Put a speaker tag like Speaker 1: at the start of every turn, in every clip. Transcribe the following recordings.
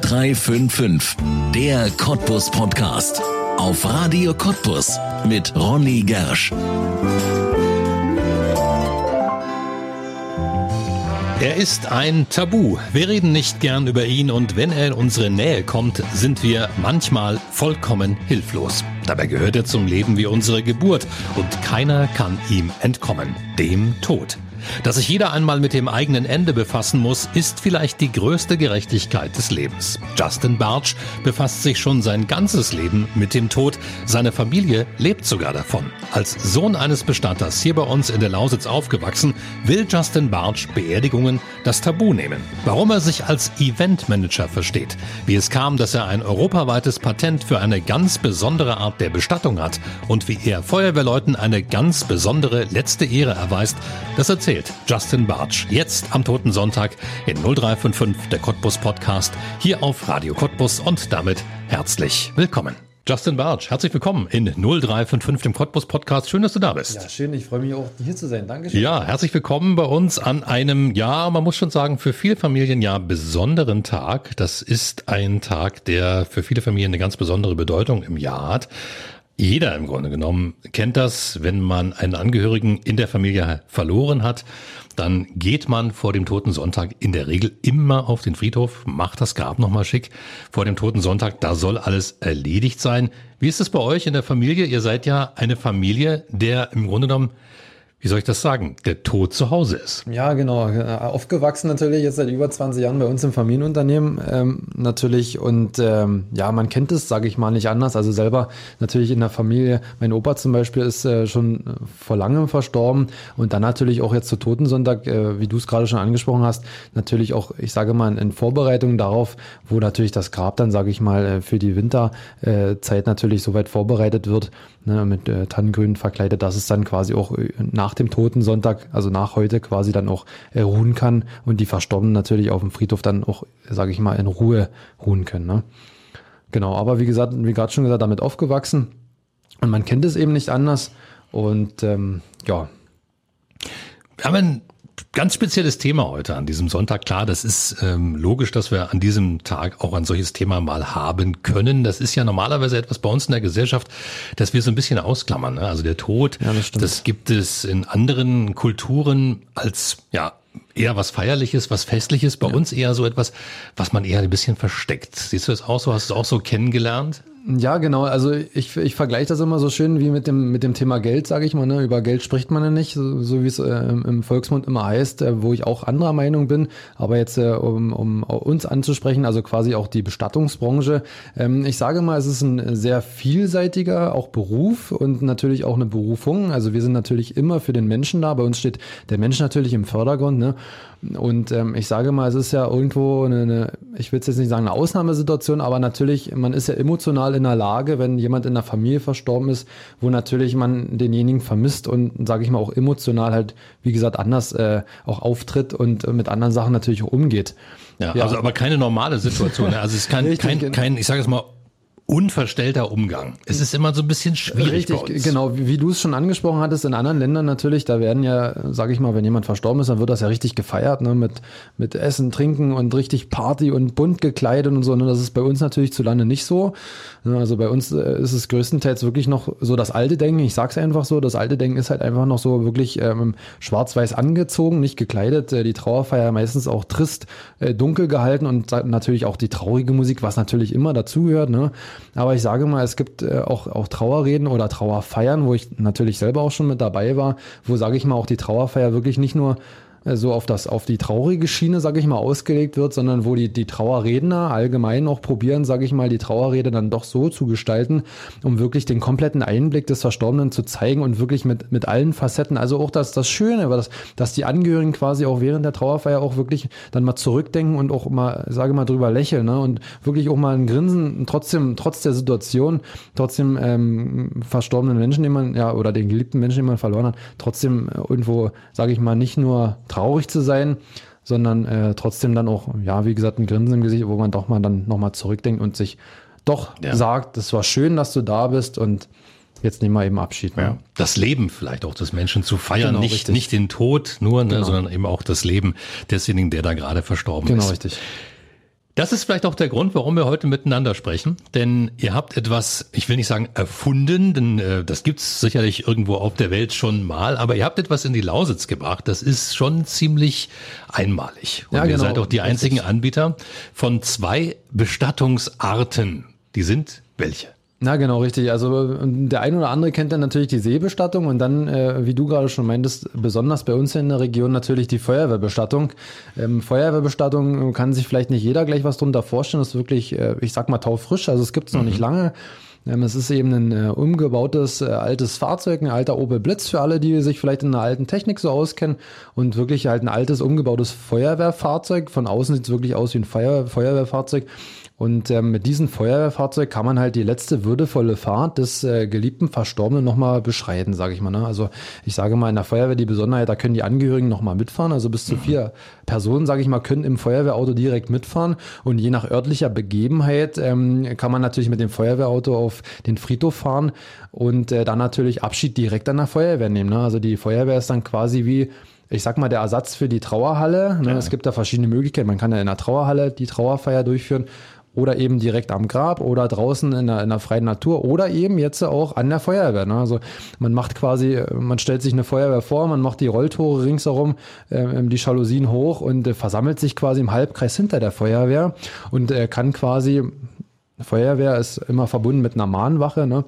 Speaker 1: 0355, der Cottbus Podcast. Auf Radio Cottbus mit Ronny Gersch.
Speaker 2: Er ist ein Tabu. Wir reden nicht gern über ihn und wenn er in unsere Nähe kommt, sind wir manchmal vollkommen hilflos. Dabei gehört er zum Leben wie unsere Geburt und keiner kann ihm entkommen, dem Tod. Dass sich jeder einmal mit dem eigenen Ende befassen muss, ist vielleicht die größte Gerechtigkeit des Lebens. Justin Bartsch befasst sich schon sein ganzes Leben mit dem Tod. Seine Familie lebt sogar davon. Als Sohn eines Bestatters hier bei uns in der Lausitz aufgewachsen, will Justin Bartsch Beerdigungen das Tabu nehmen. Warum er sich als Eventmanager versteht, wie es kam, dass er ein europaweites Patent für eine ganz besondere Art der Bestattung hat und wie er Feuerwehrleuten eine ganz besondere letzte Ehre erweist, das erzählt erzählt Justin Bartsch. Jetzt am Toten Sonntag in 0355 der Cottbus Podcast hier auf Radio Cottbus und damit herzlich willkommen. Justin Bartsch, herzlich willkommen in 0355 dem Cottbus Podcast. Schön, dass du da bist.
Speaker 3: Ja, schön. Ich freue mich auch, hier zu sein. Dankeschön.
Speaker 2: Ja, herzlich willkommen bei uns an einem, ja, man muss schon sagen, für viele Familien ja besonderen Tag. Das ist ein Tag, der für viele Familien eine ganz besondere Bedeutung im Jahr hat. Jeder im Grunde genommen kennt das, wenn man einen Angehörigen in der Familie verloren hat, dann geht man vor dem Toten Sonntag in der Regel immer auf den Friedhof, macht das Grab nochmal schick vor dem Toten Sonntag, da soll alles erledigt sein. Wie ist es bei euch in der Familie? Ihr seid ja eine Familie, der im Grunde genommen wie soll ich das sagen, der Tod zu Hause ist.
Speaker 3: Ja, genau. Aufgewachsen natürlich jetzt seit über 20 Jahren bei uns im Familienunternehmen ähm, natürlich. Und ähm, ja, man kennt es, sage ich mal, nicht anders. Also selber natürlich in der Familie. Mein Opa zum Beispiel ist äh, schon vor langem verstorben. Und dann natürlich auch jetzt zu Totensonntag, äh, wie du es gerade schon angesprochen hast, natürlich auch, ich sage mal, in Vorbereitung darauf, wo natürlich das Grab dann, sage ich mal, äh, für die Winterzeit natürlich soweit vorbereitet wird, ne, mit äh, Tannengrün verkleidet, dass es dann quasi auch äh, nach dem Toten Sonntag, also nach heute quasi dann auch äh, ruhen kann und die Verstorbenen natürlich auf dem Friedhof dann auch, sage ich mal, in Ruhe ruhen können. Ne? Genau, aber wie gesagt, wie gerade schon gesagt, damit aufgewachsen und man kennt es eben nicht anders und ähm, ja.
Speaker 2: Wir haben ganz spezielles Thema heute an diesem Sonntag. Klar, das ist ähm, logisch, dass wir an diesem Tag auch ein solches Thema mal haben können. Das ist ja normalerweise etwas bei uns in der Gesellschaft, dass wir so ein bisschen ausklammern. Ne? Also der Tod, ja, das, das gibt es in anderen Kulturen als ja eher was Feierliches, was Festliches. Bei ja. uns eher so etwas, was man eher ein bisschen versteckt. Siehst du das auch so? Hast du es auch so kennengelernt?
Speaker 3: Ja, genau. Also ich, ich vergleiche das immer so schön wie mit dem, mit dem Thema Geld, sage ich mal. Ne? Über Geld spricht man ja nicht, so, so wie es äh, im Volksmund immer heißt, äh, wo ich auch anderer Meinung bin. Aber jetzt, äh, um, um uns anzusprechen, also quasi auch die Bestattungsbranche. Ähm, ich sage mal, es ist ein sehr vielseitiger auch Beruf und natürlich auch eine Berufung. Also wir sind natürlich immer für den Menschen da. Bei uns steht der Mensch natürlich im Vordergrund. Ne? Und ähm, ich sage mal, es ist ja irgendwo eine, eine ich will jetzt nicht sagen eine Ausnahmesituation, aber natürlich, man ist ja emotional in der Lage, wenn jemand in der Familie verstorben ist, wo natürlich man denjenigen vermisst und, sage ich mal, auch emotional halt, wie gesagt, anders äh, auch auftritt und äh, mit anderen Sachen natürlich auch umgeht.
Speaker 2: Ja, ja, also aber keine normale Situation. Ne? Also es ist kein, kein, kein, ich sage es mal, unverstellter Umgang. Es ist immer so ein bisschen schwierig.
Speaker 3: Richtig, genau. Wie, wie du es schon angesprochen hattest, in anderen Ländern natürlich, da werden ja, sage ich mal, wenn jemand verstorben ist, dann wird das ja richtig gefeiert, ne, mit, mit Essen, Trinken und richtig Party und bunt gekleidet und so. Ne? Das ist bei uns natürlich zu lange nicht so. Also bei uns äh, ist es größtenteils wirklich noch so das alte Denken. Ich sag's einfach so, das alte Denken ist halt einfach noch so wirklich ähm, schwarz-weiß angezogen, nicht gekleidet. Äh, die Trauerfeier meistens auch trist, äh, dunkel gehalten und natürlich auch die traurige Musik, was natürlich immer dazugehört. Ne? Aber ich sage mal, es gibt äh, auch, auch Trauerreden oder Trauerfeiern, wo ich natürlich selber auch schon mit dabei war, wo, sage ich mal, auch die Trauerfeier wirklich nicht nur so auf das auf die traurige Schiene, sage ich mal, ausgelegt wird, sondern wo die die Trauerredner allgemein auch probieren, sage ich mal, die Trauerrede dann doch so zu gestalten, um wirklich den kompletten Einblick des Verstorbenen zu zeigen und wirklich mit mit allen Facetten, also auch das das Schöne, dass dass die Angehörigen quasi auch während der Trauerfeier auch wirklich dann mal zurückdenken und auch mal sage mal drüber lächeln, ne? und wirklich auch mal ein Grinsen trotzdem trotz der Situation, trotzdem ähm, verstorbenen Menschen, den man ja oder den geliebten Menschen, den man verloren hat, trotzdem irgendwo, sage ich mal, nicht nur traurig zu sein, sondern äh, trotzdem dann auch, ja, wie gesagt, ein Grinsen im Gesicht, wo man doch mal dann nochmal zurückdenkt und sich doch ja. sagt, es war schön, dass du da bist und jetzt nehmen wir eben Abschied.
Speaker 2: Ne? Ja. Das Leben vielleicht auch des Menschen zu feiern, genau, nicht, nicht den Tod nur, ne, genau. sondern eben auch das Leben desjenigen, der da gerade verstorben
Speaker 3: genau,
Speaker 2: ist.
Speaker 3: Genau, richtig.
Speaker 2: Das ist vielleicht auch der Grund, warum wir heute miteinander sprechen. Denn ihr habt etwas, ich will nicht sagen erfunden, denn äh, das gibt's sicherlich irgendwo auf der Welt schon mal, aber ihr habt etwas in die Lausitz gebracht. Das ist schon ziemlich einmalig. Und ja, genau. ihr seid auch die einzigen Anbieter von zwei Bestattungsarten. Die sind welche?
Speaker 3: Na genau, richtig. Also der ein oder andere kennt dann natürlich die Seebestattung und dann, äh, wie du gerade schon meintest, besonders bei uns in der Region natürlich die Feuerwehrbestattung. Ähm, Feuerwehrbestattung kann sich vielleicht nicht jeder gleich was drunter vorstellen. Das ist wirklich, äh, ich sag mal, taufrisch. Also es gibt es noch mhm. nicht lange. Ähm, es ist eben ein äh, umgebautes äh, altes Fahrzeug, ein alter Opel Blitz für alle, die sich vielleicht in der alten Technik so auskennen und wirklich halt ein altes umgebautes Feuerwehrfahrzeug. Von außen sieht es wirklich aus wie ein Feuer Feuerwehrfahrzeug und ähm, mit diesem Feuerwehrfahrzeug kann man halt die letzte würdevolle Fahrt des äh, geliebten Verstorbenen nochmal beschreiten, sage ich mal. Ne? Also ich sage mal, in der Feuerwehr die Besonderheit, da können die Angehörigen nochmal mitfahren. Also bis zu mhm. vier Personen, sage ich mal, können im Feuerwehrauto direkt mitfahren. Und je nach örtlicher Begebenheit ähm, kann man natürlich mit dem Feuerwehrauto auf den Friedhof fahren und äh, dann natürlich Abschied direkt an der Feuerwehr nehmen. Ne? Also die Feuerwehr ist dann quasi wie ich sag mal, der Ersatz für die Trauerhalle. Ne? Ja. Es gibt da verschiedene Möglichkeiten. Man kann ja in der Trauerhalle die Trauerfeier durchführen oder eben direkt am Grab oder draußen in der, in der freien Natur oder eben jetzt auch an der Feuerwehr. Ne? Also man macht quasi, man stellt sich eine Feuerwehr vor, man macht die Rolltore ringsherum, äh, die Jalousien hoch und äh, versammelt sich quasi im Halbkreis hinter der Feuerwehr und äh, kann quasi, Feuerwehr ist immer verbunden mit einer Mahnwache, ne?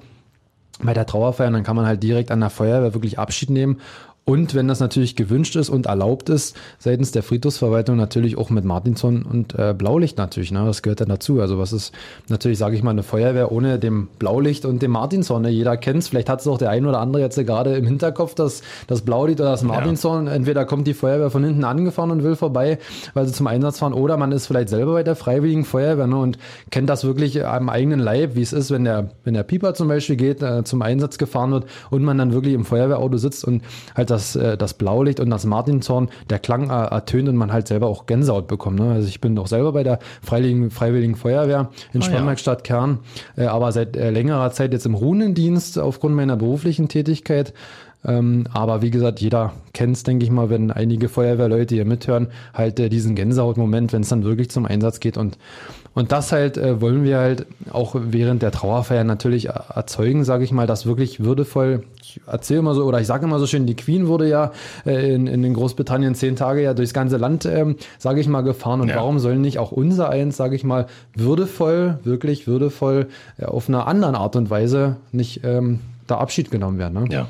Speaker 3: bei der Trauerfeier, dann kann man halt direkt an der Feuerwehr wirklich Abschied nehmen und wenn das natürlich gewünscht ist und erlaubt ist, seitens der Friedhofsverwaltung natürlich auch mit Martinson und äh, Blaulicht natürlich. Ne? Das gehört dann dazu. Also was ist natürlich, sage ich mal, eine Feuerwehr ohne dem Blaulicht und dem Martinson. Ne? Jeder kennt es. Vielleicht hat es auch der ein oder andere jetzt gerade im Hinterkopf, dass das Blaulicht oder das Martinson, ja. entweder kommt die Feuerwehr von hinten angefahren und will vorbei, weil sie zum Einsatz fahren, oder man ist vielleicht selber bei der Freiwilligen Feuerwehr ne? und kennt das wirklich am eigenen Leib, wie es ist, wenn der, wenn der Pieper zum Beispiel geht, äh, zum Einsatz gefahren wird und man dann wirklich im Feuerwehrauto sitzt und halt das, äh, das Blaulicht und das Martinshorn, der Klang äh, ertönt und man halt selber auch Gänsehaut bekommt. Ne? Also ich bin auch selber bei der Freiwilligen, Freiwilligen Feuerwehr in oh, ja. Kern, äh, aber seit äh, längerer Zeit jetzt im Runendienst aufgrund meiner beruflichen Tätigkeit. Ähm, aber wie gesagt, jeder kennt es, denke ich mal, wenn einige Feuerwehrleute hier mithören, halt äh, diesen Gänsehautmoment, wenn es dann wirklich zum Einsatz geht. Und und das halt äh, wollen wir halt auch während der Trauerfeier natürlich erzeugen, sage ich mal, das wirklich würdevoll. Ich erzähle immer so, oder ich sage immer so schön, die Queen wurde ja äh, in, in Großbritannien zehn Tage ja durchs ganze Land, ähm, sage ich mal, gefahren. Und ja. warum sollen nicht auch unser eins, sage ich mal, würdevoll, wirklich würdevoll, äh, auf einer anderen Art und Weise nicht ähm, da Abschied genommen werden? Ne?
Speaker 2: Ja.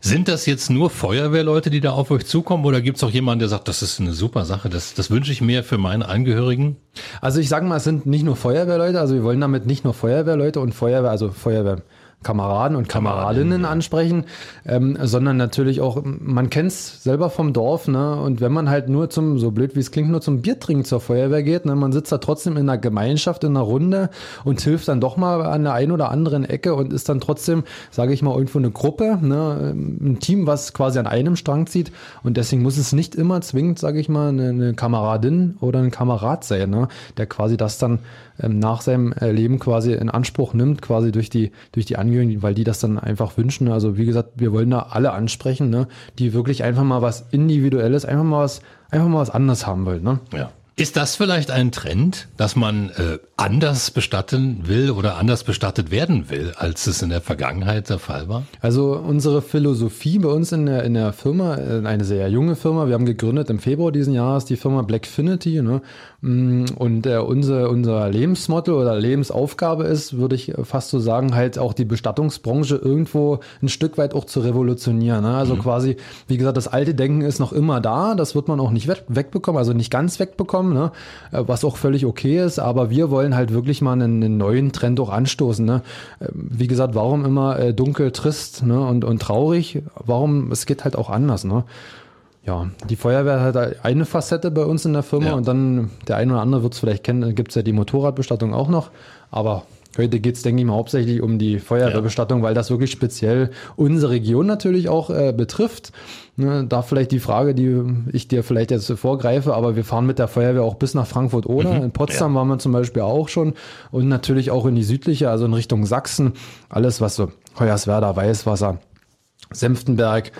Speaker 2: Sind das jetzt nur Feuerwehrleute, die da auf euch zukommen oder gibt es auch jemanden, der sagt, das ist eine super Sache, das, das wünsche ich mir für meine Angehörigen?
Speaker 3: Also ich sage mal, es sind nicht nur Feuerwehrleute, also wir wollen damit nicht nur Feuerwehrleute und Feuerwehr, also Feuerwehr Kameraden und Kameradinnen ansprechen, ähm, sondern natürlich auch, man kennt es selber vom Dorf, ne? Und wenn man halt nur zum, so blöd wie es klingt, nur zum Biertrinken zur Feuerwehr geht, ne? man sitzt da trotzdem in einer Gemeinschaft, in einer Runde und hilft dann doch mal an der einen oder anderen Ecke und ist dann trotzdem, sage ich mal, irgendwo eine Gruppe, ne? ein Team, was quasi an einem Strang zieht. Und deswegen muss es nicht immer zwingend, sage ich mal, eine, eine Kameradin oder ein Kamerad sein, ne? der quasi das dann ähm, nach seinem äh, Leben quasi in Anspruch nimmt, quasi durch die, durch die Angehörigen, weil die das dann einfach wünschen. Also wie gesagt, wir wollen da alle ansprechen, ne, die wirklich einfach mal was Individuelles, einfach mal was, einfach mal was anderes haben wollen. Ne?
Speaker 2: Ja. Ist das vielleicht ein Trend, dass man äh, anders bestatten will oder anders bestattet werden will, als es in der Vergangenheit der Fall war?
Speaker 3: Also unsere Philosophie bei uns in der, in der Firma, äh, eine sehr junge Firma, wir haben gegründet im Februar diesen Jahres die Firma Blackfinity. Ne? Mm, und äh, unser, unser Lebensmotto oder Lebensaufgabe ist, würde ich fast so sagen, halt auch die Bestattungsbranche irgendwo ein Stück weit auch zu revolutionieren. Ne? Also mhm. quasi, wie gesagt, das alte Denken ist noch immer da, das wird man auch nicht wegbekommen, also nicht ganz wegbekommen ne? Äh, was auch völlig okay ist, aber wir wollen halt wirklich mal einen, einen neuen Trend auch anstoßen. Ne? Äh, wie gesagt, warum immer äh, dunkel, trist ne? und, und traurig? Warum, es geht halt auch anders. Ne? Ja, die Feuerwehr hat eine Facette bei uns in der Firma ja. und dann der eine oder andere wird es vielleicht kennen, gibt es ja die Motorradbestattung auch noch, aber Heute geht es, denke ich mal, hauptsächlich um die Feuerwehrbestattung, ja. weil das wirklich speziell unsere Region natürlich auch äh, betrifft. Ne, da vielleicht die Frage, die ich dir vielleicht jetzt vorgreife, aber wir fahren mit der Feuerwehr auch bis nach Frankfurt oder. Mhm. In Potsdam ja. waren wir zum Beispiel auch schon und natürlich auch in die südliche, also in Richtung Sachsen. Alles, was so Hoyerswerda, Weißwasser, Senftenberg,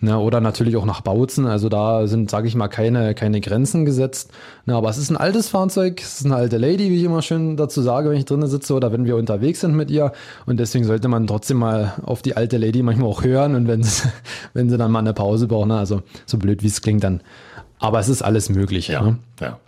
Speaker 3: Ne, oder natürlich auch nach Bautzen. Also da sind, sage ich mal, keine, keine Grenzen gesetzt. Ne, aber es ist ein altes Fahrzeug, es ist eine alte Lady, wie ich immer schön dazu sage, wenn ich drinnen sitze oder wenn wir unterwegs sind mit ihr. Und deswegen sollte man trotzdem mal auf die alte Lady manchmal auch hören und wenn sie, wenn sie dann mal eine Pause braucht, ne, also so blöd wie es klingt, dann. Aber es ist alles möglich.
Speaker 2: Ja,
Speaker 3: ne?
Speaker 2: ja.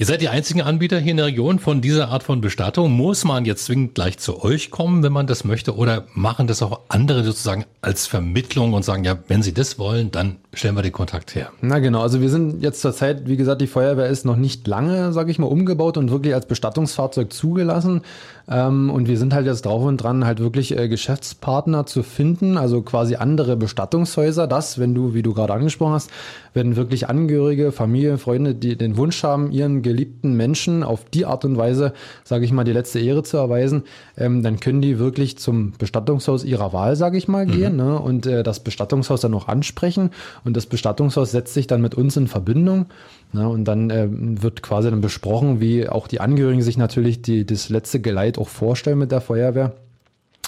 Speaker 2: Ihr seid die einzigen Anbieter hier in der Region von dieser Art von Bestattung. Muss man jetzt zwingend gleich zu euch kommen, wenn man das möchte, oder machen das auch andere sozusagen als Vermittlung und sagen, ja, wenn sie das wollen, dann stellen wir den Kontakt her.
Speaker 3: Na genau, also wir sind jetzt zurzeit, wie gesagt, die Feuerwehr ist noch nicht lange, sage ich mal, umgebaut und wirklich als Bestattungsfahrzeug zugelassen. Ähm, und wir sind halt jetzt drauf und dran, halt wirklich äh, Geschäftspartner zu finden, also quasi andere Bestattungshäuser. Das, wenn du, wie du gerade angesprochen hast, wenn wirklich Angehörige, Familie, Freunde, die den Wunsch haben, ihren geliebten Menschen auf die Art und Weise, sage ich mal, die letzte Ehre zu erweisen, ähm, dann können die wirklich zum Bestattungshaus ihrer Wahl, sage ich mal, mhm. gehen ne? und äh, das Bestattungshaus dann noch ansprechen. Und das Bestattungshaus setzt sich dann mit uns in Verbindung. Ne? Und dann äh, wird quasi dann besprochen, wie auch die Angehörigen sich natürlich die, das letzte Geleit auch vorstellen mit der Feuerwehr.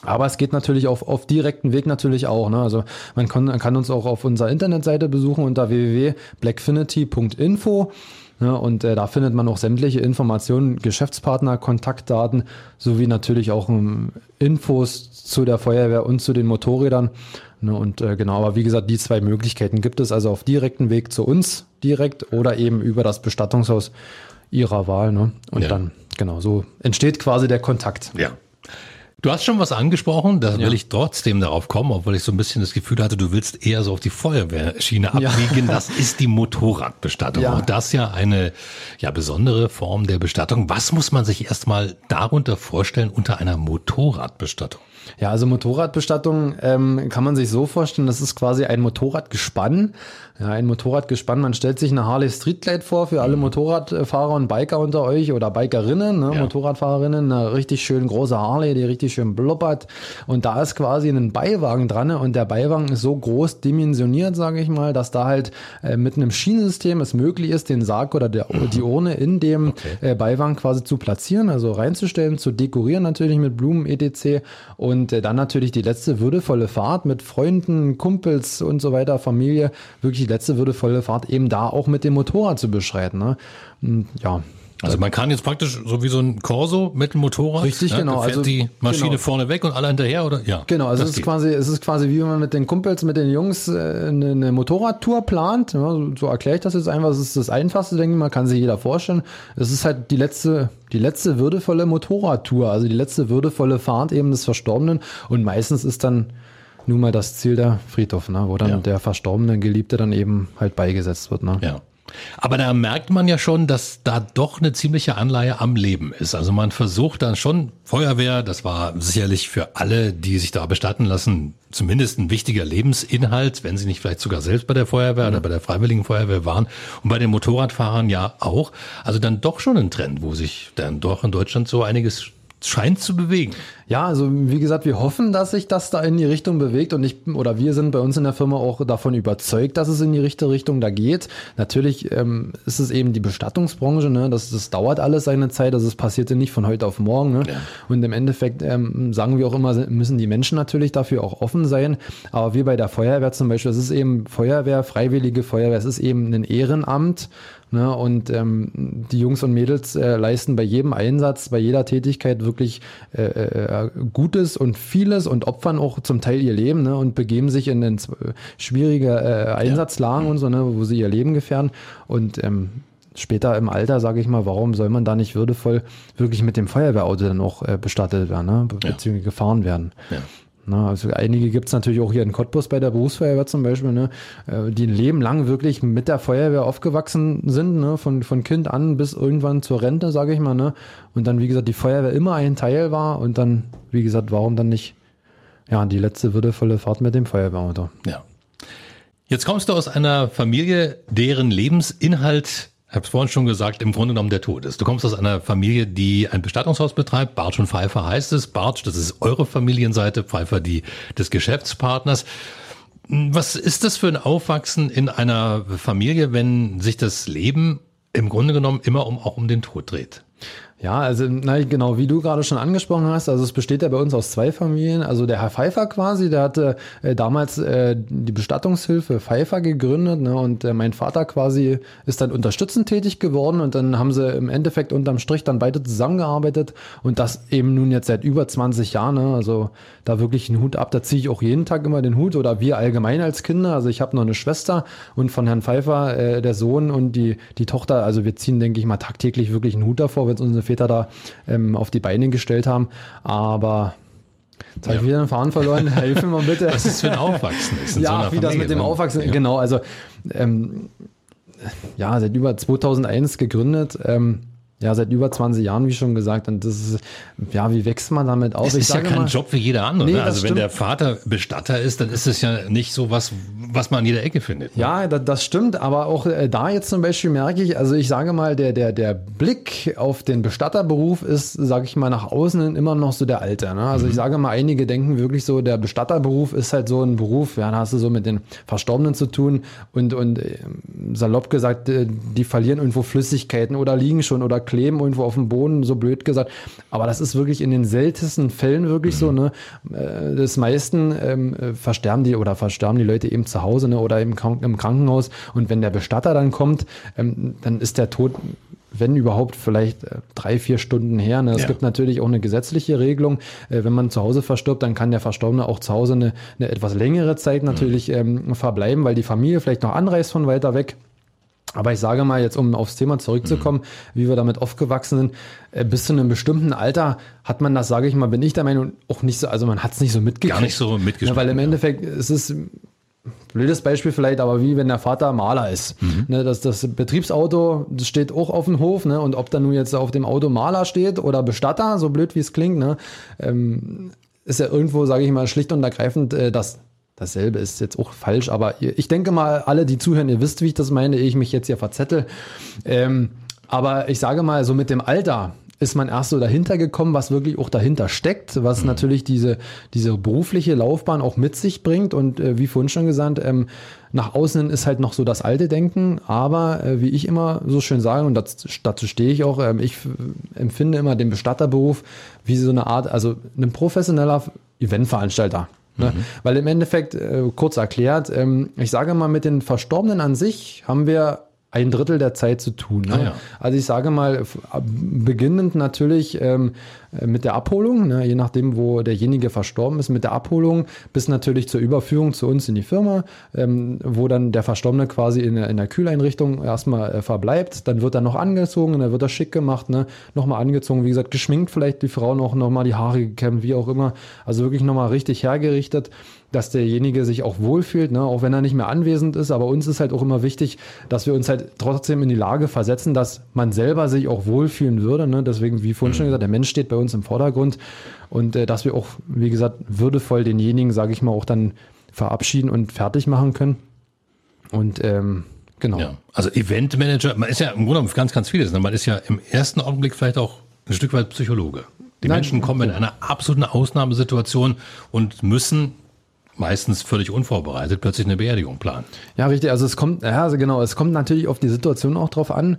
Speaker 3: Aber es geht natürlich auf, auf direkten Weg natürlich auch. Ne? Also man kann, kann uns auch auf unserer Internetseite besuchen unter www.blackfinity.info. Ne? Und äh, da findet man auch sämtliche Informationen, Geschäftspartner, Kontaktdaten sowie natürlich auch ähm, Infos zu der Feuerwehr und zu den Motorrädern. Ne? Und äh, genau, aber wie gesagt, die zwei Möglichkeiten gibt es also auf direkten Weg zu uns direkt oder eben über das Bestattungshaus ihrer Wahl. Ne? Und ja. dann, genau, so entsteht quasi der Kontakt.
Speaker 2: Ja. Du hast schon was angesprochen, da ja. will ich trotzdem darauf kommen, obwohl ich so ein bisschen das Gefühl hatte, du willst eher so auf die Feuerwehrschiene abbiegen. Ja. Das ist die Motorradbestattung. Ja. Und das ja eine ja besondere Form der Bestattung. Was muss man sich erstmal darunter vorstellen unter einer Motorradbestattung?
Speaker 3: Ja, also Motorradbestattung ähm, kann man sich so vorstellen, das ist quasi ein Motorradgespann. Ja, ein Motorradgespann, man stellt sich eine Harley Street Glide vor für alle Motorradfahrer und Biker unter euch oder Bikerinnen, ne, ja. Motorradfahrerinnen, eine richtig schön große Harley, die richtig schön blubbert. Und da ist quasi ein Beiwagen dran und der Beiwagen ist so groß dimensioniert, sage ich mal, dass da halt äh, mit einem Schienensystem es möglich ist, den Sarg oder der, mhm. die Urne in dem okay. äh, Beiwagen quasi zu platzieren, also reinzustellen, zu dekorieren natürlich mit Blumen etc. Und äh, dann natürlich die letzte würdevolle Fahrt mit Freunden, Kumpels und so weiter, Familie, wirklich letzte würdevolle Fahrt eben da auch mit dem Motorrad zu beschreiten. Ne? Ja,
Speaker 2: also man kann jetzt praktisch so wie so ein Corso mit dem Motorrad.
Speaker 3: Richtig, ne? genau.
Speaker 2: Da fährt also die Maschine
Speaker 3: genau.
Speaker 2: vorne weg und alle hinterher, oder? Ja.
Speaker 3: Genau, also es ist quasi, es ist quasi wie wenn man mit den Kumpels, mit den Jungs äh, eine, eine Motorradtour plant. Ja, so erkläre ich das jetzt einfach. Es ist das Einfachste, denke ich mal, kann sich jeder vorstellen. Es ist halt die letzte, die letzte würdevolle Motorradtour, also die letzte würdevolle Fahrt eben des Verstorbenen. Und meistens ist dann nun mal das Ziel der Friedhof, ne, wo dann ja. der verstorbene Geliebte dann eben halt beigesetzt wird. Ne?
Speaker 2: Ja. Aber da merkt man ja schon, dass da doch eine ziemliche Anleihe am Leben ist. Also man versucht dann schon, Feuerwehr, das war sicherlich für alle, die sich da bestatten lassen, zumindest ein wichtiger Lebensinhalt, wenn sie nicht vielleicht sogar selbst bei der Feuerwehr mhm. oder bei der Freiwilligen Feuerwehr waren. Und bei den Motorradfahrern ja auch. Also dann doch schon ein Trend, wo sich dann doch in Deutschland so einiges scheint zu bewegen.
Speaker 3: Ja, also wie gesagt, wir hoffen, dass sich das da in die Richtung bewegt und ich oder wir sind bei uns in der Firma auch davon überzeugt, dass es in die richtige Richtung da geht. Natürlich ähm, ist es eben die Bestattungsbranche, ne? das, das dauert alles seine Zeit, also es passierte nicht von heute auf morgen. Ne? Ja. Und im Endeffekt ähm, sagen wir auch immer, müssen die Menschen natürlich dafür auch offen sein. Aber wir bei der Feuerwehr zum Beispiel, es ist eben Feuerwehr, freiwillige Feuerwehr, es ist eben ein Ehrenamt. Ne? Und ähm, die Jungs und Mädels äh, leisten bei jedem Einsatz, bei jeder Tätigkeit wirklich äh, äh, Gutes und vieles und opfern auch zum Teil ihr Leben ne? und begeben sich in, in schwierige äh, Einsatzlagen ja. und so, ne? wo sie ihr Leben gefährden. Und ähm, später im Alter, sage ich mal, warum soll man da nicht würdevoll wirklich mit dem Feuerwehrauto dann auch äh, bestattet werden, ne? beziehungsweise ja. gefahren werden? Ja. Na, also einige gibt es natürlich auch hier in Cottbus bei der Berufsfeuerwehr zum Beispiel, ne, äh, die ein Leben lang wirklich mit der Feuerwehr aufgewachsen sind, ne, von, von Kind an bis irgendwann zur Rente, sage ich mal. Ne, und dann, wie gesagt, die Feuerwehr immer ein Teil war und dann, wie gesagt, warum dann nicht ja, die letzte würdevolle Fahrt mit dem Feuerwehrauto.
Speaker 2: Ja. Jetzt kommst du aus einer Familie, deren Lebensinhalt ich habe es vorhin schon gesagt, im Grunde genommen der Tod ist. Du kommst aus einer Familie, die ein Bestattungshaus betreibt. Bartsch und Pfeiffer heißt es. Bartsch, das ist eure Familienseite, Pfeiffer die des Geschäftspartners. Was ist das für ein Aufwachsen in einer Familie, wenn sich das Leben im Grunde genommen immer um, auch um den Tod dreht?
Speaker 3: Ja, also na, genau, wie du gerade schon angesprochen hast, also es besteht ja bei uns aus zwei Familien. Also der Herr Pfeiffer quasi, der hatte äh, damals äh, die Bestattungshilfe Pfeiffer gegründet ne, und äh, mein Vater quasi ist dann unterstützend tätig geworden und dann haben sie im Endeffekt unterm Strich dann beide zusammengearbeitet und das eben nun jetzt seit über 20 Jahren. Ne, also da wirklich einen Hut ab, da ziehe ich auch jeden Tag immer den Hut oder wir allgemein als Kinder. Also ich habe noch eine Schwester und von Herrn Pfeiffer äh, der Sohn und die, die Tochter, also wir ziehen, denke ich mal, tagtäglich wirklich einen Hut davor, wenn es unsere Väter da ähm, auf die Beine gestellt haben. Aber Jetzt habe ich wieder einen Faden verloren. Hilf mir mal bitte.
Speaker 2: Was ist für ein Aufwachsen ist.
Speaker 3: Ja, so wie Familie, das mit dem? Aufwachsen, ja. genau. Also, ähm, ja, seit über 2001 gegründet. Ähm, ja, seit über 20 Jahren, wie schon gesagt. Und das ist, ja, wie wächst man damit auf?
Speaker 2: Das ist ja kein mal, Job wie jeder andere. Nee, ne? Also wenn der Vater Bestatter ist, dann ist es ja nicht so was, was man an jeder Ecke findet.
Speaker 3: Ne? Ja, das, das, stimmt. Aber auch äh, da jetzt zum Beispiel merke ich, also ich sage mal, der, der, der Blick auf den Bestatterberuf ist, sage ich mal, nach außen immer noch so der alte. Ne? Also mhm. ich sage mal, einige denken wirklich so, der Bestatterberuf ist halt so ein Beruf, ja, da hast du so mit den Verstorbenen zu tun und, und äh, salopp gesagt, äh, die verlieren irgendwo Flüssigkeiten oder liegen schon oder kleben irgendwo auf dem Boden, so blöd gesagt. Aber das ist wirklich in den seltensten Fällen wirklich so, ne? Äh, des meisten ähm, versterben die oder versterben die Leute eben zu Hause ne? oder im, im Krankenhaus. Und wenn der Bestatter dann kommt, ähm, dann ist der Tod wenn überhaupt vielleicht äh, drei, vier Stunden her. Ne? Es ja. gibt natürlich auch eine gesetzliche Regelung. Äh, wenn man zu Hause verstirbt, dann kann der Verstorbene auch zu Hause eine, eine etwas längere Zeit natürlich mhm. ähm, verbleiben, weil die Familie vielleicht noch anreist von weiter weg. Aber ich sage mal jetzt, um aufs Thema zurückzukommen, mhm. wie wir damit aufgewachsen sind, äh, bis zu einem bestimmten Alter hat man das, sage ich mal, bin ich der Meinung, auch nicht so, also man hat es nicht so mitgekriegt.
Speaker 2: Gar nicht so mitgekriegt. Ja,
Speaker 3: weil im Endeffekt, es ist blödes Beispiel vielleicht, aber wie wenn der Vater Maler ist. Mhm. Ne, das, das Betriebsauto das steht auch auf dem Hof, ne, und ob da nun jetzt auf dem Auto Maler steht oder Bestatter, so blöd wie es klingt, ne, ähm, ist ja irgendwo, sage ich mal, schlicht und ergreifend äh, das dasselbe ist jetzt auch falsch, aber ich denke mal, alle, die zuhören, ihr wisst, wie ich das meine, ich mich jetzt hier verzettel. Ähm, aber ich sage mal, so mit dem Alter ist man erst so dahinter gekommen, was wirklich auch dahinter steckt, was mhm. natürlich diese, diese berufliche Laufbahn auch mit sich bringt. Und äh, wie vorhin schon gesagt, ähm, nach außen ist halt noch so das alte Denken, aber äh, wie ich immer so schön sage, und das, dazu stehe ich auch, ähm, ich empfinde immer den Bestatterberuf wie so eine Art, also ein professioneller Eventveranstalter. Ne? Mhm. Weil im Endeffekt, äh, kurz erklärt, ähm, ich sage mal, mit den Verstorbenen an sich haben wir ein Drittel der Zeit zu tun. Ne? Ah, ja. Also ich sage mal, beginnend natürlich ähm, mit der Abholung, ne? je nachdem, wo derjenige verstorben ist, mit der Abholung bis natürlich zur Überführung zu uns in die Firma, ähm, wo dann der Verstorbene quasi in, in der Kühleinrichtung erstmal äh, verbleibt. Dann wird er noch angezogen, dann wird er schick gemacht, ne? nochmal angezogen, wie gesagt, geschminkt vielleicht die Frau noch, nochmal die Haare gekämmt, wie auch immer. Also wirklich nochmal richtig hergerichtet dass derjenige sich auch wohlfühlt, ne? auch wenn er nicht mehr anwesend ist. Aber uns ist halt auch immer wichtig, dass wir uns halt trotzdem in die Lage versetzen, dass man selber sich auch wohlfühlen würde. Ne? Deswegen, wie vorhin schon gesagt, der Mensch steht bei uns im Vordergrund und äh, dass wir auch, wie gesagt, würdevoll denjenigen, sage ich mal, auch dann verabschieden und fertig machen können. Und ähm, genau. Ja,
Speaker 2: also Eventmanager, man ist ja im Grunde ganz, ganz vieles. Ne? Man ist ja im ersten Augenblick vielleicht auch ein Stück weit Psychologe. Die Nein, Menschen kommen in einer absoluten Ausnahmesituation und müssen meistens völlig unvorbereitet plötzlich eine Beerdigung planen.
Speaker 3: Ja, richtig. Also es kommt, ja, also genau, es kommt natürlich auf die Situation auch drauf an.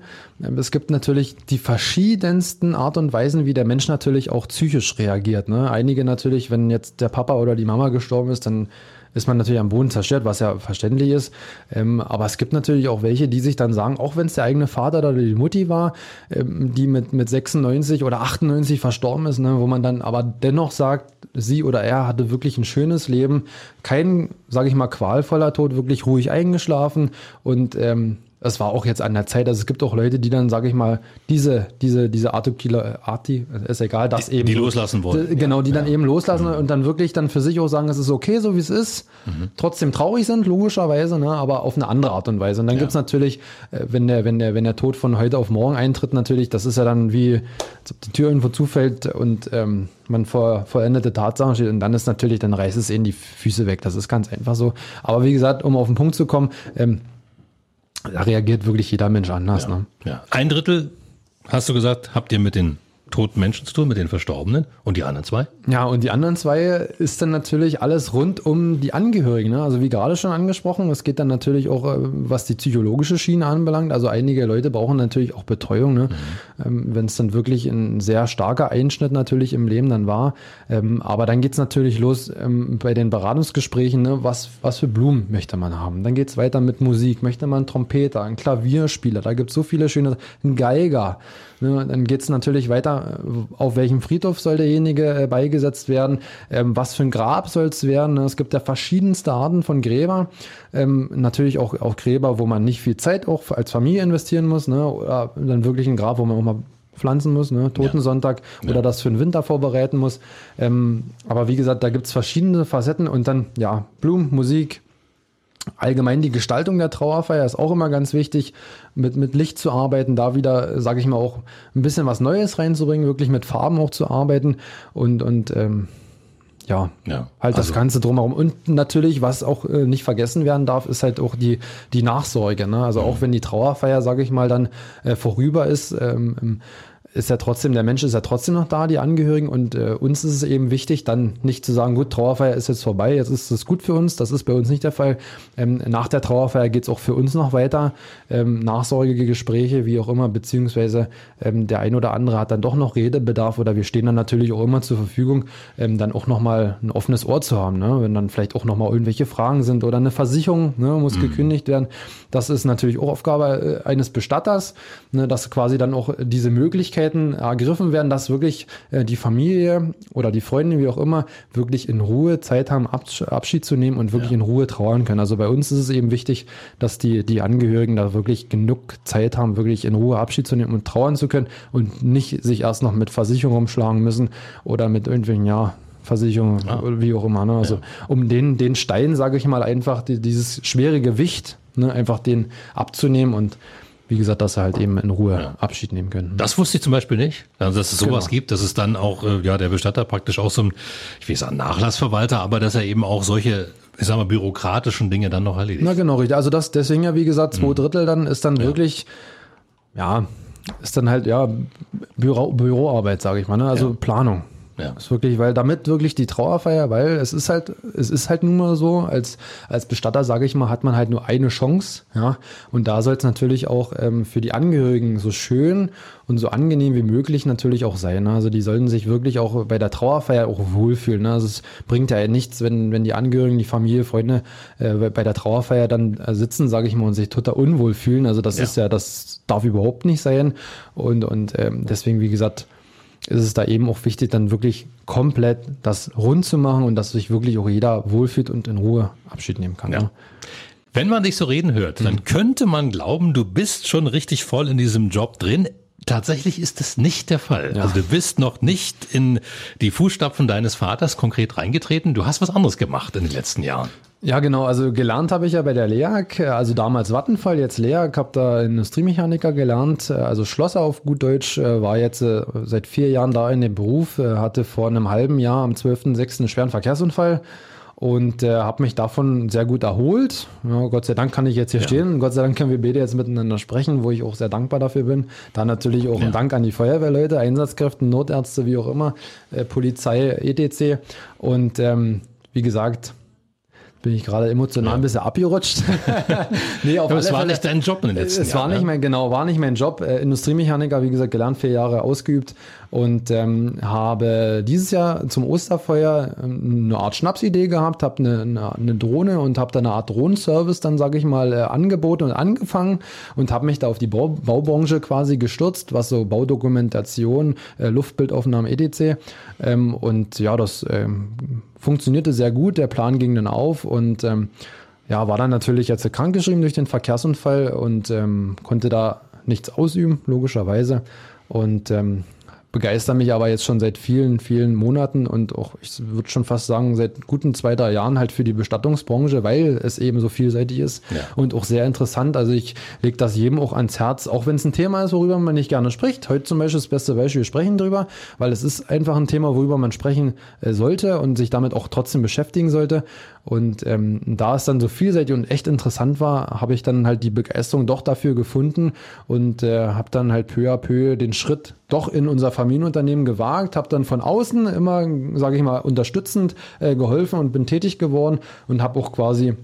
Speaker 3: Es gibt natürlich die verschiedensten Art und Weisen, wie der Mensch natürlich auch psychisch reagiert. Ne? Einige natürlich, wenn jetzt der Papa oder die Mama gestorben ist, dann ist man natürlich am Boden zerstört, was ja verständlich ist. Ähm, aber es gibt natürlich auch welche, die sich dann sagen, auch wenn es der eigene Vater oder die Mutti war, ähm, die mit, mit 96 oder 98 verstorben ist, ne, wo man dann aber dennoch sagt, sie oder er hatte wirklich ein schönes Leben, kein, sage ich mal, qualvoller Tod, wirklich ruhig eingeschlafen und ähm, es war auch jetzt an der Zeit, also es gibt auch Leute, die dann, sage ich mal, diese, diese, diese Artikula, Arti, ist egal, das eben.
Speaker 2: Die loslassen wollen.
Speaker 3: Die, genau, die ja. dann eben loslassen mhm. und dann wirklich dann für sich auch sagen, es ist okay, so wie es ist. Mhm. Trotzdem traurig sind, logischerweise, ne, aber auf eine andere Art und Weise. Und dann ja. gibt's natürlich, äh, wenn der, wenn der, wenn der Tod von heute auf morgen eintritt, natürlich, das ist ja dann wie, als ob die Tür irgendwo zufällt und ähm, man vor vollendete Tatsachen steht und dann ist natürlich, dann reißt es eben die Füße weg. Das ist ganz einfach so. Aber wie gesagt, um auf den Punkt zu kommen, ähm, da reagiert wirklich jeder Mensch anders.
Speaker 2: Ja,
Speaker 3: ne?
Speaker 2: ja. Ein Drittel, hast du gesagt, habt ihr mit den toten Menschen zu tun, mit den Verstorbenen und die anderen zwei?
Speaker 3: Ja, und die anderen zwei ist dann natürlich alles rund um die Angehörigen. Ne? Also wie gerade schon angesprochen, es geht dann natürlich auch, äh, was die psychologische Schiene anbelangt. Also einige Leute brauchen natürlich auch Betreuung. Ne? ähm, wenn es dann wirklich ein sehr starker Einschnitt natürlich im Leben dann war. Ähm, aber dann geht's natürlich los ähm, bei den Beratungsgesprächen, ne? was, was für Blumen möchte man haben. Dann geht's weiter mit Musik, möchte man einen Trompeter, einen Klavierspieler, da gibt's so viele schöne, einen Geiger. Ne? Dann geht's natürlich weiter, äh, auf welchem Friedhof soll derjenige äh, beigesetzt werden, ähm, was für ein Grab soll es werden. Es gibt ja verschiedenste Arten von Gräber. Ähm, natürlich auch, auch Gräber, wo man nicht viel Zeit auch als Familie investieren muss, ne? oder dann wirklich ein Grab, wo man auch mal pflanzen muss, ne? Totensonntag ja. oder ja. das für den Winter vorbereiten muss. Ähm, aber wie gesagt, da gibt's verschiedene Facetten und dann, ja, Blumen, Musik, Allgemein die Gestaltung der Trauerfeier ist auch immer ganz wichtig, mit, mit Licht zu arbeiten, da wieder, sage ich mal, auch ein bisschen was Neues reinzubringen, wirklich mit Farben auch zu arbeiten und, und ähm, ja, ja, halt also. das Ganze drumherum. Und natürlich, was auch äh, nicht vergessen werden darf, ist halt auch die, die Nachsorge. Ne? Also mhm. auch wenn die Trauerfeier, sage ich mal, dann äh, vorüber ist, ähm, ist ja trotzdem, der Mensch ist ja trotzdem noch da, die Angehörigen. Und äh, uns ist es eben wichtig, dann nicht zu sagen, gut, Trauerfeier ist jetzt vorbei, jetzt ist es gut für uns. Das ist bei uns nicht der Fall. Ähm, nach der Trauerfeier geht es auch für uns noch weiter. Ähm, nachsorgige Gespräche, wie auch immer, beziehungsweise ähm, der ein oder andere hat dann doch noch Redebedarf oder wir stehen dann natürlich auch immer zur Verfügung, ähm, dann auch nochmal ein offenes Ohr zu haben. Ne? Wenn dann vielleicht auch nochmal irgendwelche Fragen sind oder eine Versicherung ne, muss mhm. gekündigt werden. Das ist natürlich auch Aufgabe äh, eines Bestatters, ne, dass quasi dann auch diese Möglichkeit Möglichkeiten ergriffen werden, dass wirklich äh, die Familie oder die Freunde, wie auch immer, wirklich in Ruhe Zeit haben, Abschied zu nehmen und wirklich ja. in Ruhe trauern können. Also bei uns ist es eben wichtig, dass die, die Angehörigen da wirklich genug Zeit haben, wirklich in Ruhe Abschied zu nehmen und trauern zu können und nicht sich erst noch mit Versicherung umschlagen müssen oder mit irgendwelchen, ja, Versicherung ah. wie auch immer. Ne? Also ja. um den, den Stein, sage ich mal, einfach die, dieses schwere Gewicht, ne, einfach den abzunehmen und wie gesagt, dass sie halt eben in Ruhe ja. Abschied nehmen können.
Speaker 2: Das wusste ich zum Beispiel nicht, also dass es sowas genau. gibt, dass es dann auch, äh, ja, der Bestatter praktisch auch so ein, ich will sagen, Nachlassverwalter, aber dass er eben auch solche ich sag mal, bürokratischen Dinge dann noch erledigt.
Speaker 3: Na genau, richtig. Also das, deswegen ja, wie gesagt, zwei mhm. Drittel dann ist dann ja. wirklich, ja, ist dann halt, ja, Büro, Büroarbeit, sage ich mal, ne? also ja. Planung. Ja. Ist wirklich, weil damit wirklich die Trauerfeier, weil es ist halt, es ist halt nun mal so, als, als Bestatter, sage ich mal, hat man halt nur eine Chance, ja. Und da soll es natürlich auch ähm, für die Angehörigen so schön und so angenehm wie möglich natürlich auch sein. Ne? Also die sollten sich wirklich auch bei der Trauerfeier auch wohlfühlen. Ne? Also es bringt ja nichts, wenn, wenn die Angehörigen, die Familie, Freunde äh, bei der Trauerfeier dann äh, sitzen, sage ich mal, und sich total unwohl fühlen. Also das ja. ist ja, das darf überhaupt nicht sein. Und, und ähm, deswegen, wie gesagt, ist es da eben auch wichtig, dann wirklich komplett das rund zu machen und dass sich wirklich auch jeder wohlfühlt und in Ruhe Abschied nehmen kann. Ja. Ne?
Speaker 2: Wenn man dich so reden hört, dann mhm. könnte man glauben, du bist schon richtig voll in diesem Job drin. Tatsächlich ist es nicht der Fall. Ja. Also du bist noch nicht in die Fußstapfen deines Vaters konkret reingetreten. Du hast was anderes gemacht in den letzten Jahren.
Speaker 3: Ja, genau. Also gelernt habe ich ja bei der LEAG, also damals Vattenfall, jetzt LEAG, habe da Industriemechaniker gelernt, also Schlosser auf gut Deutsch, äh, war jetzt äh, seit vier Jahren da in dem Beruf, äh, hatte vor einem halben Jahr am 12.06. einen schweren Verkehrsunfall und äh, habe mich davon sehr gut erholt. Ja, Gott sei Dank kann ich jetzt hier ja. stehen. Gott sei Dank können wir beide jetzt miteinander sprechen, wo ich auch sehr dankbar dafür bin. Da natürlich auch ja. ein Dank an die Feuerwehrleute, Einsatzkräfte, Notärzte, wie auch immer, äh, Polizei, etc. Und ähm, wie gesagt, bin ich gerade emotional ja. ein bisschen abgerutscht.
Speaker 2: nee, auf es war Fälle, nicht dein Job in den letzten
Speaker 3: es Jahren. Es war nicht mein, genau, war nicht mein Job. Äh, Industriemechaniker, wie gesagt, gelernt, vier Jahre ausgeübt und ähm, habe dieses Jahr zum Osterfeuer ähm, eine Art Schnapsidee gehabt, habe eine, eine, eine Drohne und habe da eine Art Drohnenservice dann, sage ich mal, äh, angeboten und angefangen und habe mich da auf die Bau, Baubranche quasi gestürzt, was so Baudokumentation, äh, Luftbildaufnahmen etc. Ähm, und ja, das ähm, funktionierte sehr gut, der Plan ging dann auf und ähm, ja, war dann natürlich jetzt krankgeschrieben durch den Verkehrsunfall und ähm, konnte da nichts ausüben, logischerweise. Und ähm, begeister mich aber jetzt schon seit vielen, vielen Monaten und auch, ich würde schon fast sagen, seit guten zwei, drei Jahren halt für die Bestattungsbranche, weil es eben so vielseitig ist ja. und auch sehr interessant. Also ich lege das jedem auch ans Herz, auch wenn es ein Thema ist, worüber man nicht gerne spricht. Heute zum Beispiel das beste Beispiel, wir sprechen drüber, weil es ist einfach ein Thema, worüber man sprechen äh, sollte und sich damit auch trotzdem beschäftigen sollte. Und ähm, da es dann so vielseitig und echt interessant war, habe ich dann halt die Begeisterung doch dafür gefunden und äh, habe dann halt peu à peu den Schritt doch in unser Familienunternehmen gewagt, habe dann von außen immer, sage ich mal, unterstützend äh, geholfen und bin tätig geworden und habe auch quasi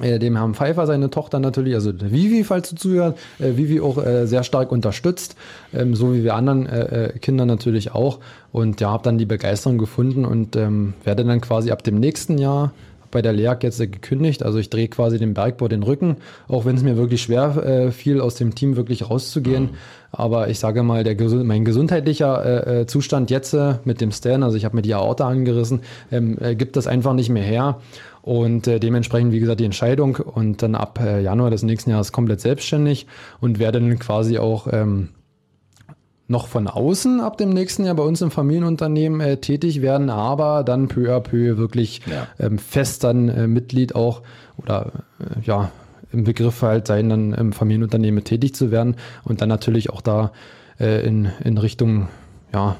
Speaker 3: äh, dem Herrn Pfeiffer, seine Tochter natürlich, also Vivi, falls du zuhörst, äh, Vivi auch äh, sehr stark unterstützt, ähm, so wie wir anderen äh, äh, Kinder natürlich auch. Und ja, habe dann die Begeisterung gefunden und ähm, werde dann quasi ab dem nächsten Jahr bei der LEAG jetzt gekündigt. Also ich drehe quasi dem Bergbau den Rücken, auch wenn es mir wirklich schwer äh, fiel, aus dem Team wirklich rauszugehen. Mhm. Aber ich sage mal, der, mein gesundheitlicher äh, äh, Zustand jetzt äh, mit dem Stan, also ich habe mir die Aorta angerissen, ähm, äh, gibt das einfach nicht mehr her. Und äh, dementsprechend, wie gesagt, die Entscheidung und dann ab äh, Januar des nächsten Jahres komplett selbstständig und werde dann quasi auch ähm, noch von außen ab dem nächsten Jahr bei uns im Familienunternehmen äh, tätig werden, aber dann peu à peu wirklich ja. ähm, fest dann äh, Mitglied auch oder äh, ja im Begriff halt sein, dann im Familienunternehmen tätig zu werden und dann natürlich auch da äh, in, in Richtung ja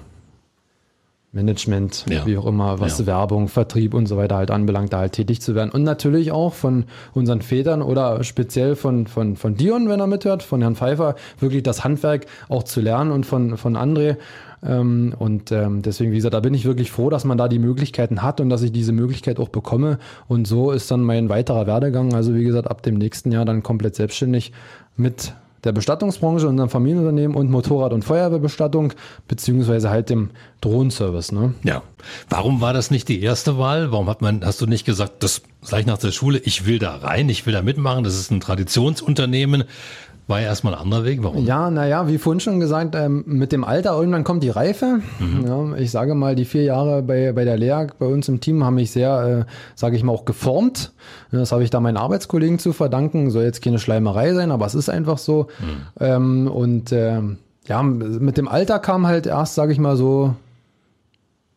Speaker 3: Management, ja. wie auch immer, was ja. Werbung, Vertrieb und so weiter halt anbelangt, da halt tätig zu werden. Und natürlich auch von unseren Vätern oder speziell von, von, von Dion, wenn er mithört, von Herrn Pfeiffer, wirklich das Handwerk auch zu lernen und von, von André. Ähm, und ähm, deswegen, wie gesagt, da bin ich wirklich froh, dass man da die Möglichkeiten hat und dass ich diese Möglichkeit auch bekomme. Und so ist dann mein weiterer Werdegang. Also wie gesagt, ab dem nächsten Jahr dann komplett selbstständig mit der Bestattungsbranche, unserem Familienunternehmen und Motorrad- und Feuerwehrbestattung, beziehungsweise halt dem Drohnenservice. Ne?
Speaker 2: Ja. Warum war das nicht die erste Wahl? Warum hat man, hast du nicht gesagt, das gleich nach der Schule, ich will da rein, ich will da mitmachen, das ist ein Traditionsunternehmen. War ja erstmal ein anderer Weg. Warum?
Speaker 3: Ja, naja, wie vorhin schon gesagt, ähm, mit dem Alter irgendwann kommt die Reife. Mhm. Ja, ich sage mal, die vier Jahre bei, bei der Lea, bei uns im Team, haben mich sehr, äh, sage ich mal, auch geformt. Das habe ich da meinen Arbeitskollegen zu verdanken. Soll jetzt keine Schleimerei sein, aber es ist einfach so. Mhm. Ähm, und äh, ja, mit dem Alter kam halt erst, sage ich mal, so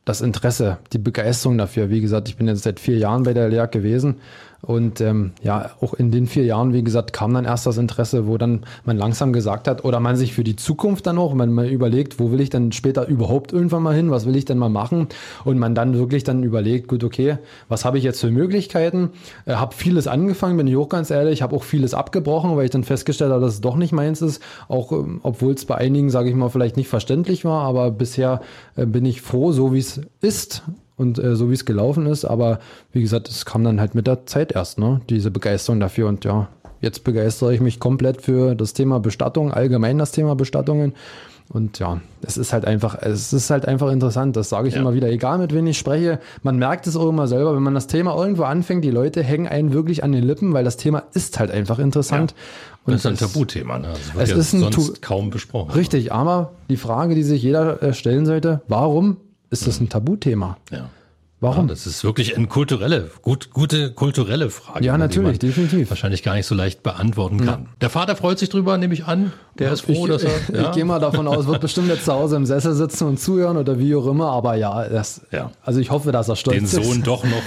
Speaker 3: das Interesse, die Begeisterung dafür. Wie gesagt, ich bin jetzt seit vier Jahren bei der Lea gewesen und ähm, ja, auch in den vier Jahren, wie gesagt, kam dann erst das Interesse, wo dann man langsam gesagt hat, oder man sich für die Zukunft dann auch, wenn man überlegt, wo will ich denn später überhaupt irgendwann mal hin, was will ich denn mal machen? Und man dann wirklich dann überlegt, gut, okay, was habe ich jetzt für Möglichkeiten? Äh, habe vieles angefangen, bin ich auch ganz ehrlich, habe auch vieles abgebrochen, weil ich dann festgestellt habe, dass es doch nicht meins ist, auch ähm, obwohl es bei einigen, sage ich mal, vielleicht nicht verständlich war, aber bisher äh, bin ich froh, so wie es ist und äh, so wie es gelaufen ist. Aber wie gesagt, es kam dann halt mit der Zeit erst, ne? Diese Begeisterung dafür. Und ja, jetzt begeistere ich mich komplett für das Thema Bestattung, allgemein das Thema Bestattungen. Und ja, es ist halt einfach, es ist halt einfach interessant, das sage ich ja. immer wieder, egal mit wem ich spreche, man merkt es auch immer selber, wenn man das Thema irgendwo anfängt, die Leute hängen einen wirklich an den Lippen, weil das Thema ist halt einfach interessant. Ja.
Speaker 2: Und das ist ein Tabuthema, ne?
Speaker 3: Das wird es ja ist sonst kaum besprochen. Richtig, aber die Frage, die sich jeder äh, stellen sollte, warum ist das ein Tabuthema.
Speaker 2: Ja. Warum? Ja, das ist wirklich eine kulturelle, gut, gute kulturelle Frage.
Speaker 3: Ja, natürlich, definitiv.
Speaker 2: Wahrscheinlich gar nicht so leicht beantworten kann. Ja. Der Vater freut sich drüber, nehme ich an. Der ist froh,
Speaker 3: ich,
Speaker 2: dass er.
Speaker 3: Ja. Ich gehe mal davon aus, wird bestimmt jetzt zu Hause im Sessel sitzen und zuhören oder wie auch immer. Aber ja, das, ja. also ich hoffe, dass er stolz
Speaker 2: Den
Speaker 3: ist.
Speaker 2: Den Sohn doch noch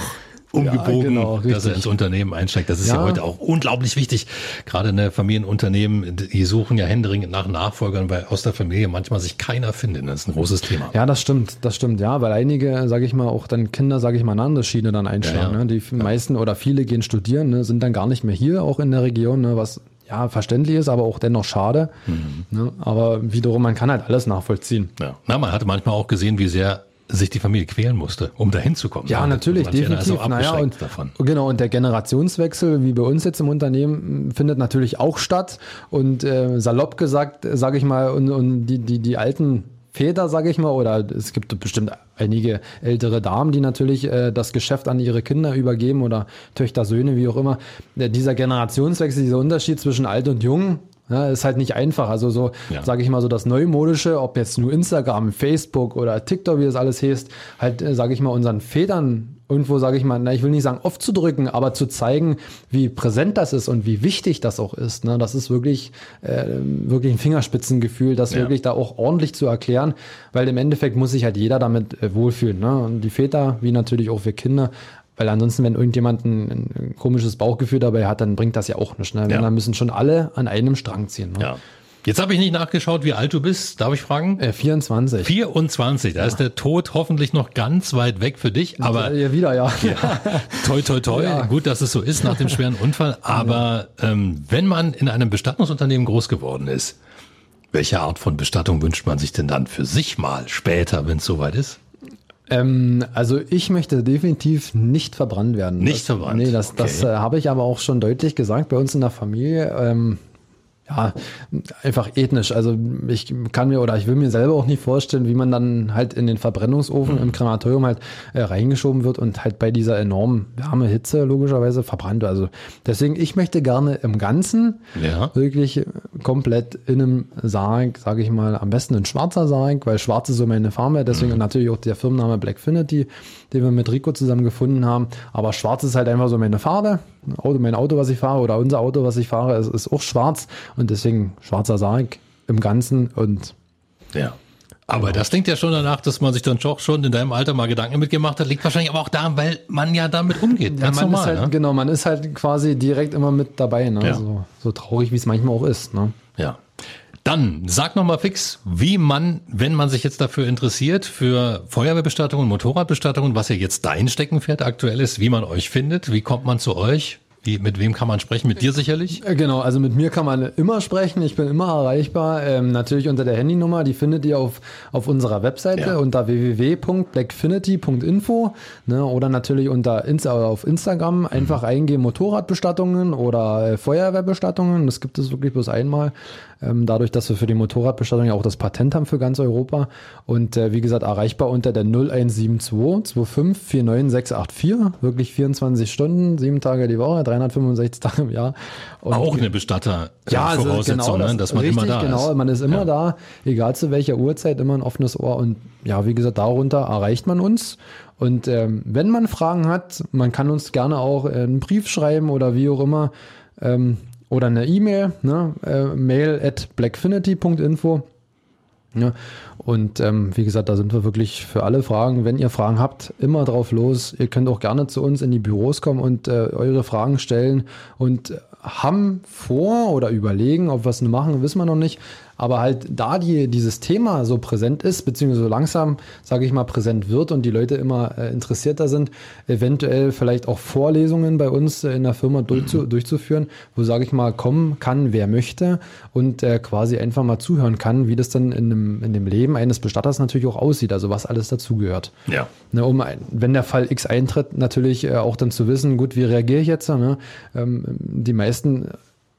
Speaker 2: umgebogen, ja, genau, dass er ins Unternehmen einsteigt. Das ist ja. ja. heute auch unglaublich wichtig. Gerade in der Familienunternehmen, die suchen ja händeringend nach Nachfolgern, weil aus der Familie manchmal sich keiner findet. Das ist ein großes Thema.
Speaker 3: Ja, das stimmt, das stimmt, ja, weil einige, sage ich mal, auch dann Kinder, sage ich mal, eine andere Schiene dann einschlagen. Ja, ne? Die meisten oder viele gehen studieren, ne? sind dann gar nicht mehr hier, auch in der Region, ne? was ja, verständlich ist, aber auch dennoch schade. Mhm. Ne? Aber wiederum, man kann halt alles nachvollziehen.
Speaker 2: Ja. Na, man hatte manchmal auch gesehen, wie sehr sich die Familie quälen musste, um dahin zu kommen.
Speaker 3: Ja, natürlich, definitiv. Also naja, und, davon. Genau, und der Generationswechsel, wie bei uns jetzt im Unternehmen, findet natürlich auch statt. Und äh, salopp gesagt, sage ich mal, und, und die, die, die alten Väter, sage ich mal, oder es gibt bestimmt einige ältere Damen, die natürlich äh, das Geschäft an ihre Kinder übergeben oder Töchter, Söhne, wie auch immer. Äh, dieser Generationswechsel, dieser Unterschied zwischen alt und jung, ja, ist halt nicht einfach. Also so, ja. sage ich mal, so das Neumodische, ob jetzt nur Instagram, Facebook oder TikTok, wie das alles heißt, halt, äh, sage ich mal, unseren Vätern irgendwo, sage ich mal, na, ich will nicht sagen aufzudrücken, aber zu zeigen, wie präsent das ist und wie wichtig das auch ist. Ne? Das ist wirklich, äh, wirklich ein Fingerspitzengefühl, das ja. wirklich da auch ordentlich zu erklären, weil im Endeffekt muss sich halt jeder damit äh, wohlfühlen. Ne? Und die Väter, wie natürlich auch wir Kinder, weil ansonsten, wenn irgendjemand ein, ein, komisches Bauchgefühl dabei hat, dann bringt das ja auch nichts. Ne? Ja. Dann müssen schon alle an einem Strang ziehen. Ne?
Speaker 2: Ja. Jetzt habe ich nicht nachgeschaut, wie alt du bist. Darf ich fragen?
Speaker 3: Äh, 24.
Speaker 2: 24. Da ja. ist der Tod hoffentlich noch ganz weit weg für dich. Aber
Speaker 3: ja, wieder, ja. ja.
Speaker 2: Toi, toi, toi. Ja. Gut, dass es so ist nach dem schweren Unfall. Aber ähm, wenn man in einem Bestattungsunternehmen groß geworden ist, welche Art von Bestattung wünscht man sich denn dann für sich mal später, wenn es soweit ist?
Speaker 3: Ähm, also ich möchte definitiv nicht verbrannt werden.
Speaker 2: Nicht
Speaker 3: das,
Speaker 2: verbrannt?
Speaker 3: Nee, das,
Speaker 2: Okay.
Speaker 3: das äh, habe ich aber auch schon deutlich gesagt bei uns in der Familie. Ähm, ja, einfach ethnisch. Also ich kann mir oder ich will mir selber auch nicht vorstellen, wie man dann halt in den Verbrennungsofen im Krematorium halt äh, reingeschoben wird und halt bei dieser enormen Wärme, Hitze logischerweise verbrannt. Also deswegen, ich möchte gerne im Ganzen
Speaker 2: Ja.
Speaker 3: wirklich komplett in einem Sarg, sage ich mal, am besten ein schwarzer Sarg, weil schwarz ist so meine Farbe, deswegen natürlich auch der Firmenname Blackfinity, den wir mit Rico zusammen gefunden haben. Aber schwarz ist halt einfach so meine Farbe. Auto, mein Auto, was ich fahre, oder unser Auto, was ich fahre, ist, ist auch schwarz und deswegen schwarzer Sarg im Ganzen und
Speaker 2: Ja. Aber das klingt ja schon danach, dass man sich dann schon in deinem Alter mal Gedanken mitgemacht hat. Liegt wahrscheinlich aber auch daran, weil man ja damit umgeht. Ganz
Speaker 3: man
Speaker 2: normal.
Speaker 3: ist halt,
Speaker 2: ne?
Speaker 3: genau, man ist halt quasi direkt immer mit dabei, ne?
Speaker 2: Ja.
Speaker 3: so, so traurig, wie es manchmal auch ist. Ne?
Speaker 2: Ja. Dann sag noch mal fix, wie man, wenn man sich jetzt dafür interessiert, für Feuerwehrbestattungen, Motorradbestattungen, was ja jetzt dein Steckenpferd aktuell ist, wie man euch findet, wie kommt man zu euch, wie, mit wem kann man sprechen? Mit dir sicherlich?
Speaker 3: Äh, Genau, also mit mir kann man immer sprechen. Ich bin immer erreichbar. Ähm, natürlich unter der Handynummer, die findet ihr auf, auf unserer Webseite
Speaker 2: Ja.
Speaker 3: unter www.blackfinity.info ne, oder natürlich unter Insta oder auf Instagram einfach eingeben Motorradbestattungen oder äh, Feuerwehrbestattungen. Das gibt es wirklich bloß einmal. Ähm, dadurch, dass wir für die Motorradbestattung ja auch das Patent haben für ganz Europa. Und äh, wie gesagt, erreichbar unter der 0172 25 49684. Wirklich 24 Stunden, sieben Tage die Woche, 365 Tage im Jahr. Und
Speaker 2: Auch eine Bestatter
Speaker 3: ja, also
Speaker 2: Voraussetzung,
Speaker 3: genau,
Speaker 2: ne? dass man
Speaker 3: richtig,
Speaker 2: immer da
Speaker 3: genau,
Speaker 2: ist.
Speaker 3: man ist immer da, egal zu welcher Uhrzeit, immer ein offenes Ohr und ja, wie gesagt, darunter erreicht man uns. Und ähm, wenn man Fragen hat, man kann uns gerne auch äh, einen Brief schreiben oder wie auch immer ähm, oder eine E-Mail, ne? äh, mail at blackfinity.info. Ja, und ähm, wie gesagt, da sind wir wirklich für alle Fragen. Wenn ihr Fragen habt, immer drauf los. Ihr könnt auch gerne zu uns in die Büros kommen und äh, eure Fragen stellen und haben vor oder überlegen, ob wir es machen, wissen wir noch nicht. Aber halt da die, dieses Thema so präsent ist, beziehungsweise so langsam, sage ich mal, präsent wird und die Leute immer äh, interessierter sind, eventuell vielleicht auch Vorlesungen bei uns in der Firma durchzu, durchzuführen, wo, sage ich mal, kommen kann, wer möchte und äh, quasi einfach mal zuhören kann, wie das dann in dem, in dem Leben eines Bestatters natürlich auch aussieht, also was alles dazugehört.
Speaker 2: Ja.
Speaker 3: Ne, um wenn der Fall X eintritt, natürlich äh, auch dann zu wissen, gut, wie reagiere ich jetzt? Ne? Ähm, die meisten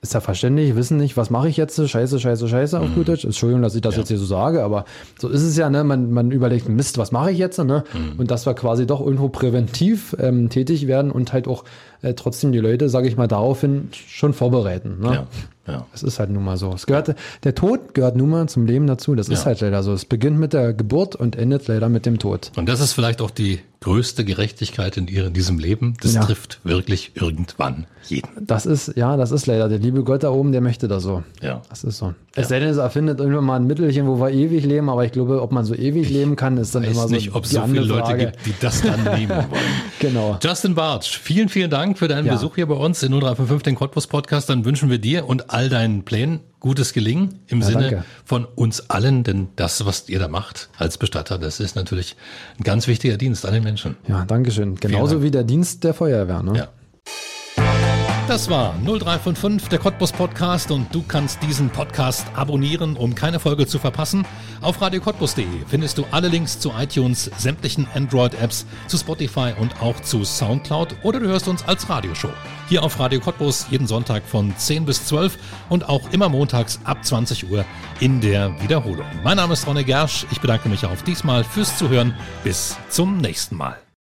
Speaker 3: ist ja verständlich, wissen nicht, was mache ich jetzt? Scheiße, scheiße, scheiße auf gut Deutsch. Entschuldigung, dass ich das jetzt hier so sage, aber so ist es ja, ne? Man, man überlegt, Mist, was mache ich jetzt? Ne? Und dass wir quasi doch irgendwo präventiv ähm, tätig werden und halt auch äh, trotzdem die Leute, sage ich mal, daraufhin schon vorbereiten. Ne?
Speaker 2: Ja. Ja.
Speaker 3: Es ist halt nun mal so. Es gehört, der Tod gehört nun mal zum Leben dazu. Das ist
Speaker 2: Ja.
Speaker 3: halt leider so. Es beginnt mit der Geburt und endet leider mit dem Tod.
Speaker 2: Und das ist vielleicht auch die größte Gerechtigkeit in ihr- in diesem Leben. Das
Speaker 3: Ja.
Speaker 2: trifft wirklich irgendwann jeden.
Speaker 3: Das ist, ja, das ist leider. Der liebe Gott da oben, der möchte das so.
Speaker 2: Ja.
Speaker 3: Das ist so. Es sei denn, es erfindet irgendwann mal ein Mittelchen, wo wir ewig leben, aber ich glaube, ob man so ewig leben kann, ist dann
Speaker 2: Ich
Speaker 3: immer
Speaker 2: weiß
Speaker 3: so
Speaker 2: nicht, ob es so viele Leute
Speaker 3: Frage.
Speaker 2: gibt, die das dann nehmen wollen.
Speaker 3: Genau.
Speaker 2: Justin Bartsch, vielen, vielen Dank für deinen
Speaker 3: Ja.
Speaker 2: Besuch hier bei uns in 0355, den Cottbus Podcast. Dann wünschen wir dir und all deinen Plänen gutes Gelingen im Sinne
Speaker 3: danke.
Speaker 2: von uns allen, denn das, was ihr da macht als Bestatter, das ist natürlich ein ganz wichtiger Dienst an den Menschen.
Speaker 3: Ja, Dankeschön. Genauso
Speaker 2: Dank.
Speaker 3: wie der Dienst der Feuerwehr. Ne?
Speaker 2: Ja. Das war 0355, der Cottbus Podcast und du kannst diesen Podcast abonnieren, um keine Folge zu verpassen. Auf radiocottbus.de findest du alle Links zu iTunes, sämtlichen Android-Apps, zu Spotify und auch zu Soundcloud oder du hörst uns als Radioshow. Hier auf Radio Cottbus jeden Sonntag von 10 bis 12 und auch immer montags ab 20 Uhr in der Wiederholung. Mein Name ist Ronne Gersch. Ich bedanke mich auf diesmal fürs Zuhören. Bis zum nächsten Mal.